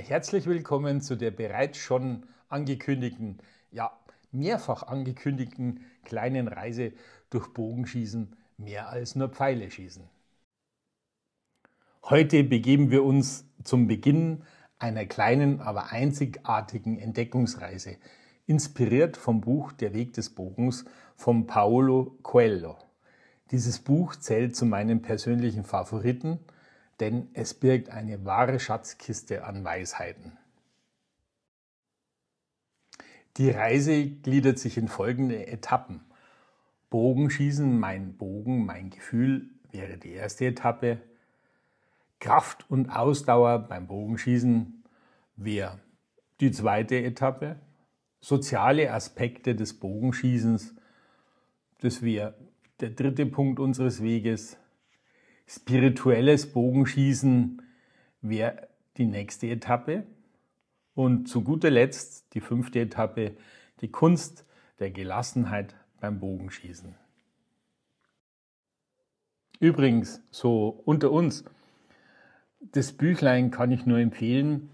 herzlich willkommen zu der bereits schon angekündigten, ja, mehrfach angekündigten kleinen Reise durch Bogenschießen, mehr als nur Pfeile schießen. Heute begeben wir uns zum Beginn einer kleinen, aber einzigartigen Entdeckungsreise, inspiriert vom Buch Der Weg des Bogens von Paolo Coelho. Dieses Buch zählt zu meinen persönlichen Favoriten, denn es birgt eine wahre Schatzkiste an Weisheiten. Die Reise gliedert sich in folgende Etappen. Bogenschießen, mein Bogen, mein Gefühl wäre die erste Etappe. Kraft und Ausdauer beim Bogenschießen wäre die zweite Etappe. Soziale Aspekte des Bogenschießens, das wäre der dritte Punkt unseres Weges. Spirituelles Bogenschießen wäre die nächste Etappe. Und zu guter Letzt die fünfte Etappe, die Kunst der Gelassenheit beim Bogenschießen. Übrigens, so unter uns, das Büchlein kann ich nur empfehlen,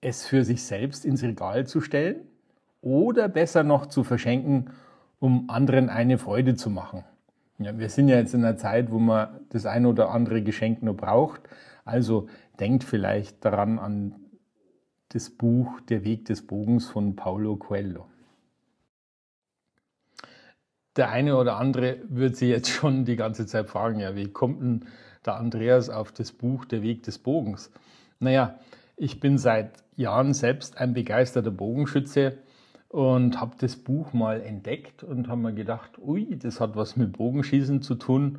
es für sich selbst ins Regal zu stellen oder besser noch zu verschenken, um anderen eine Freude zu machen. Ja, wir sind ja jetzt in einer Zeit, wo man das ein oder andere Geschenk nur braucht. Also denkt vielleicht daran an das Buch Der Weg des Bogens von Paulo Coelho. Der eine oder andere wird sich jetzt schon die ganze Zeit fragen, ja, wie kommt denn der Andreas auf das Buch Der Weg des Bogens? Naja, ich bin seit Jahren selbst ein begeisterter Bogenschütze und habe das Buch mal entdeckt und habe mir gedacht, ui, das hat was mit Bogenschießen zu tun.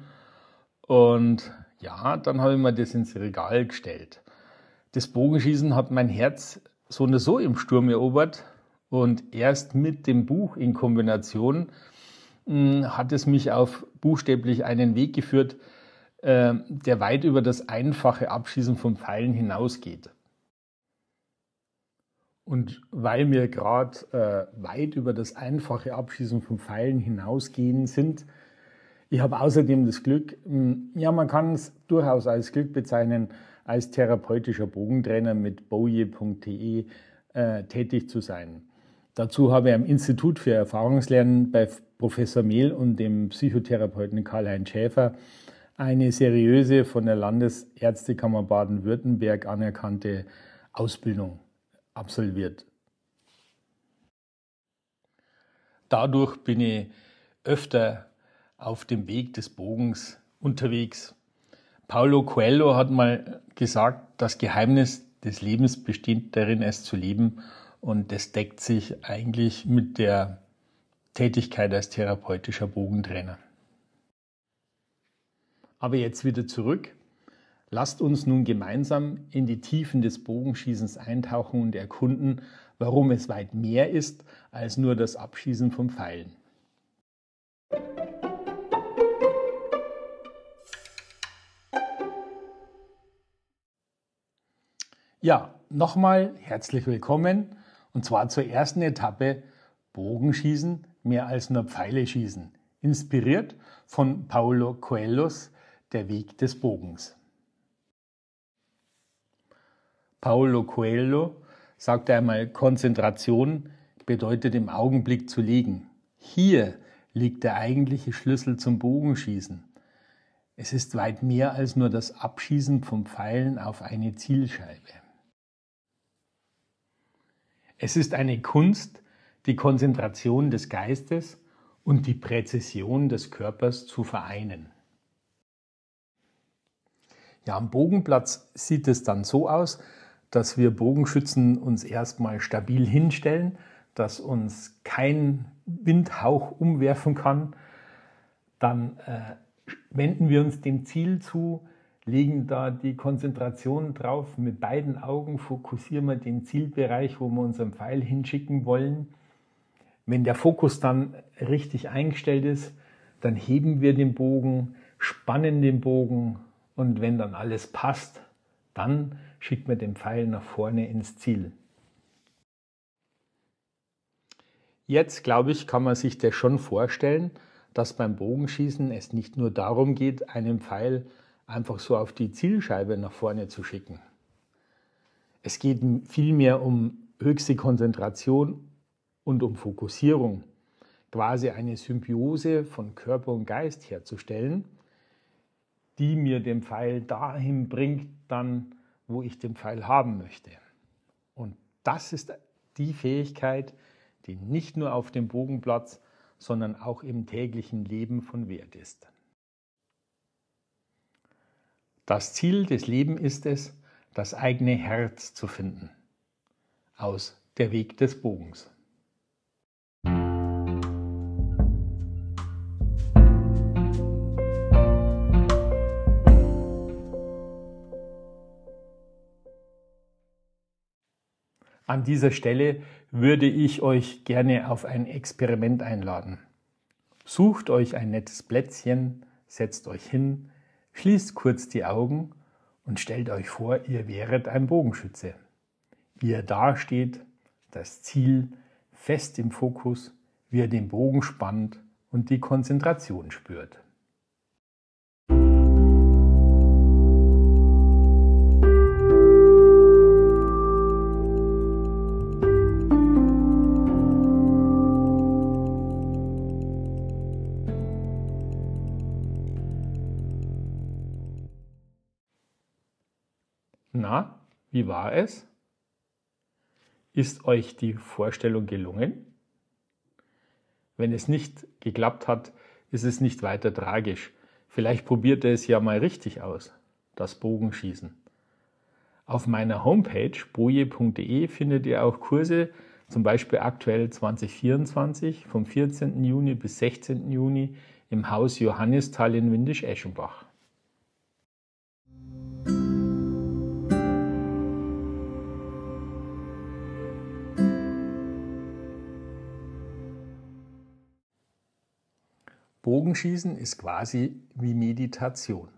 Und ja, dann habe ich mir das ins Regal gestellt. Das Bogenschießen hat mein Herz so oder so im Sturm erobert und erst mit dem Buch in Kombination hm, hat es mich auf buchstäblich einen Weg geführt, äh, der weit über das einfache Abschießen von Pfeilen hinausgeht. Und weil wir gerade äh, weit über das einfache Abschießen von Pfeilen hinausgehen sind, ich habe außerdem das Glück, hm, ja, man kann es durchaus als Glück bezeichnen, als therapeutischer Bogentrainer mit boje.de äh, tätig zu sein. Dazu habe ich am Institut für Erfahrungslernen bei Professor Mehl und dem Psychotherapeuten Karl-Heinz Schäfer eine seriöse von der Landesärztekammer Baden-Württemberg anerkannte Ausbildung absolviert. Dadurch bin ich öfter auf dem Weg des Bogens unterwegs. Paulo Coelho hat mal gesagt, das Geheimnis des Lebens besteht darin, es zu leben. Und das deckt sich eigentlich mit der Tätigkeit als therapeutischer Bogentrainer. Aber jetzt wieder zurück Lasst uns nun gemeinsam in die Tiefen des Bogenschießens eintauchen und erkunden, warum es weit mehr ist als nur das Abschießen von Pfeilen. Ja, nochmal herzlich willkommen und zwar zur ersten Etappe Bogenschießen mehr als nur Pfeile schießen, inspiriert von Paulo Coelhos Der Weg des Bogens. Paulo Coelho sagte einmal, Konzentration bedeutet im Augenblick zu liegen. Hier liegt der eigentliche Schlüssel zum Bogenschießen. Es ist weit mehr als nur das Abschießen von Pfeilen auf eine Zielscheibe. Es ist eine Kunst, die Konzentration des Geistes und die Präzision des Körpers zu vereinen. Ja, am Bogenplatz sieht es dann so aus, dass wir Bogenschützen uns erstmal stabil hinstellen, dass uns kein Windhauch umwerfen kann. Dann äh, wenden wir uns dem Ziel zu, legen da die Konzentration drauf. Mit beiden Augen fokussieren wir den Zielbereich, wo wir unseren Pfeil hinschicken wollen. Wenn der Fokus dann richtig eingestellt ist, dann heben wir den Bogen, spannen den Bogen und wenn dann alles passt, dann schickt man den Pfeil nach vorne ins Ziel. Jetzt, glaube ich, kann man sich das schon vorstellen, dass beim Bogenschießen es nicht nur darum geht, einen Pfeil einfach so auf die Zielscheibe nach vorne zu schicken. Es geht vielmehr um höchste Konzentration und um Fokussierung, quasi eine Symbiose von Körper und Geist herzustellen, die mir den Pfeil dahin bringt, dann, wo ich den Pfeil haben möchte. Und das ist die Fähigkeit, die nicht nur auf dem Bogenplatz, sondern auch im täglichen Leben von Wert ist. Das Ziel des Lebens ist es, das eigene Herz zu finden. Aus Der Weg des Bogens. An dieser Stelle würde ich euch gerne auf ein Experiment einladen. Sucht euch ein nettes Plätzchen, setzt euch hin, schließt kurz die Augen und stellt euch vor, ihr wäret ein Bogenschütze. Wie ihr dasteht, das Ziel fest im Fokus, wie ihr den Bogen spannt und die Konzentration spürt. Na, wie war es? Ist euch die Vorstellung gelungen? Wenn es nicht geklappt hat, ist es nicht weiter tragisch. Vielleicht probiert ihr es ja mal richtig aus, das Bogenschießen. Auf meiner Homepage boje.de findet ihr auch Kurse, zum Beispiel aktuell 2024 vom 14. Juni bis 16. Juni im Haus Johannisthal in Windisch-Eschenbach. Bogenschießen ist quasi wie Meditation.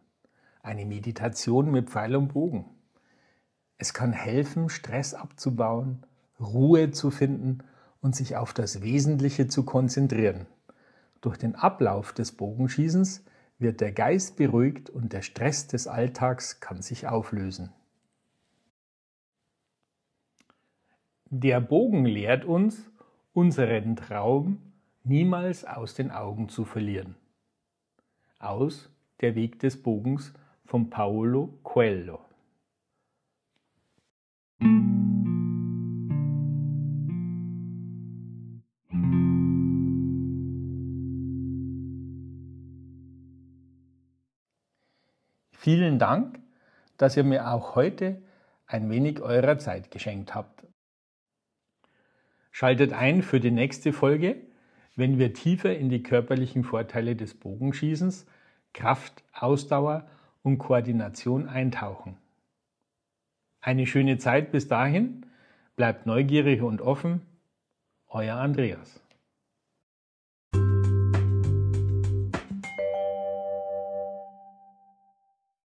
Eine Meditation mit Pfeil und Bogen. Es kann helfen, Stress abzubauen, Ruhe zu finden und sich auf das Wesentliche zu konzentrieren. Durch den Ablauf des Bogenschießens wird der Geist beruhigt und der Stress des Alltags kann sich auflösen. Der Bogen lehrt uns, unseren Traum niemals aus den Augen zu verlieren. Aus Der Weg des Bogens von Paolo Coelho. Vielen Dank, dass ihr mir auch heute ein wenig eurer Zeit geschenkt habt. Schaltet ein für die nächste Folge wenn wir tiefer in die körperlichen Vorteile des Bogenschießens, Kraft, Ausdauer und Koordination eintauchen. Eine schöne Zeit bis dahin, bleibt neugierig und offen, euer Andreas.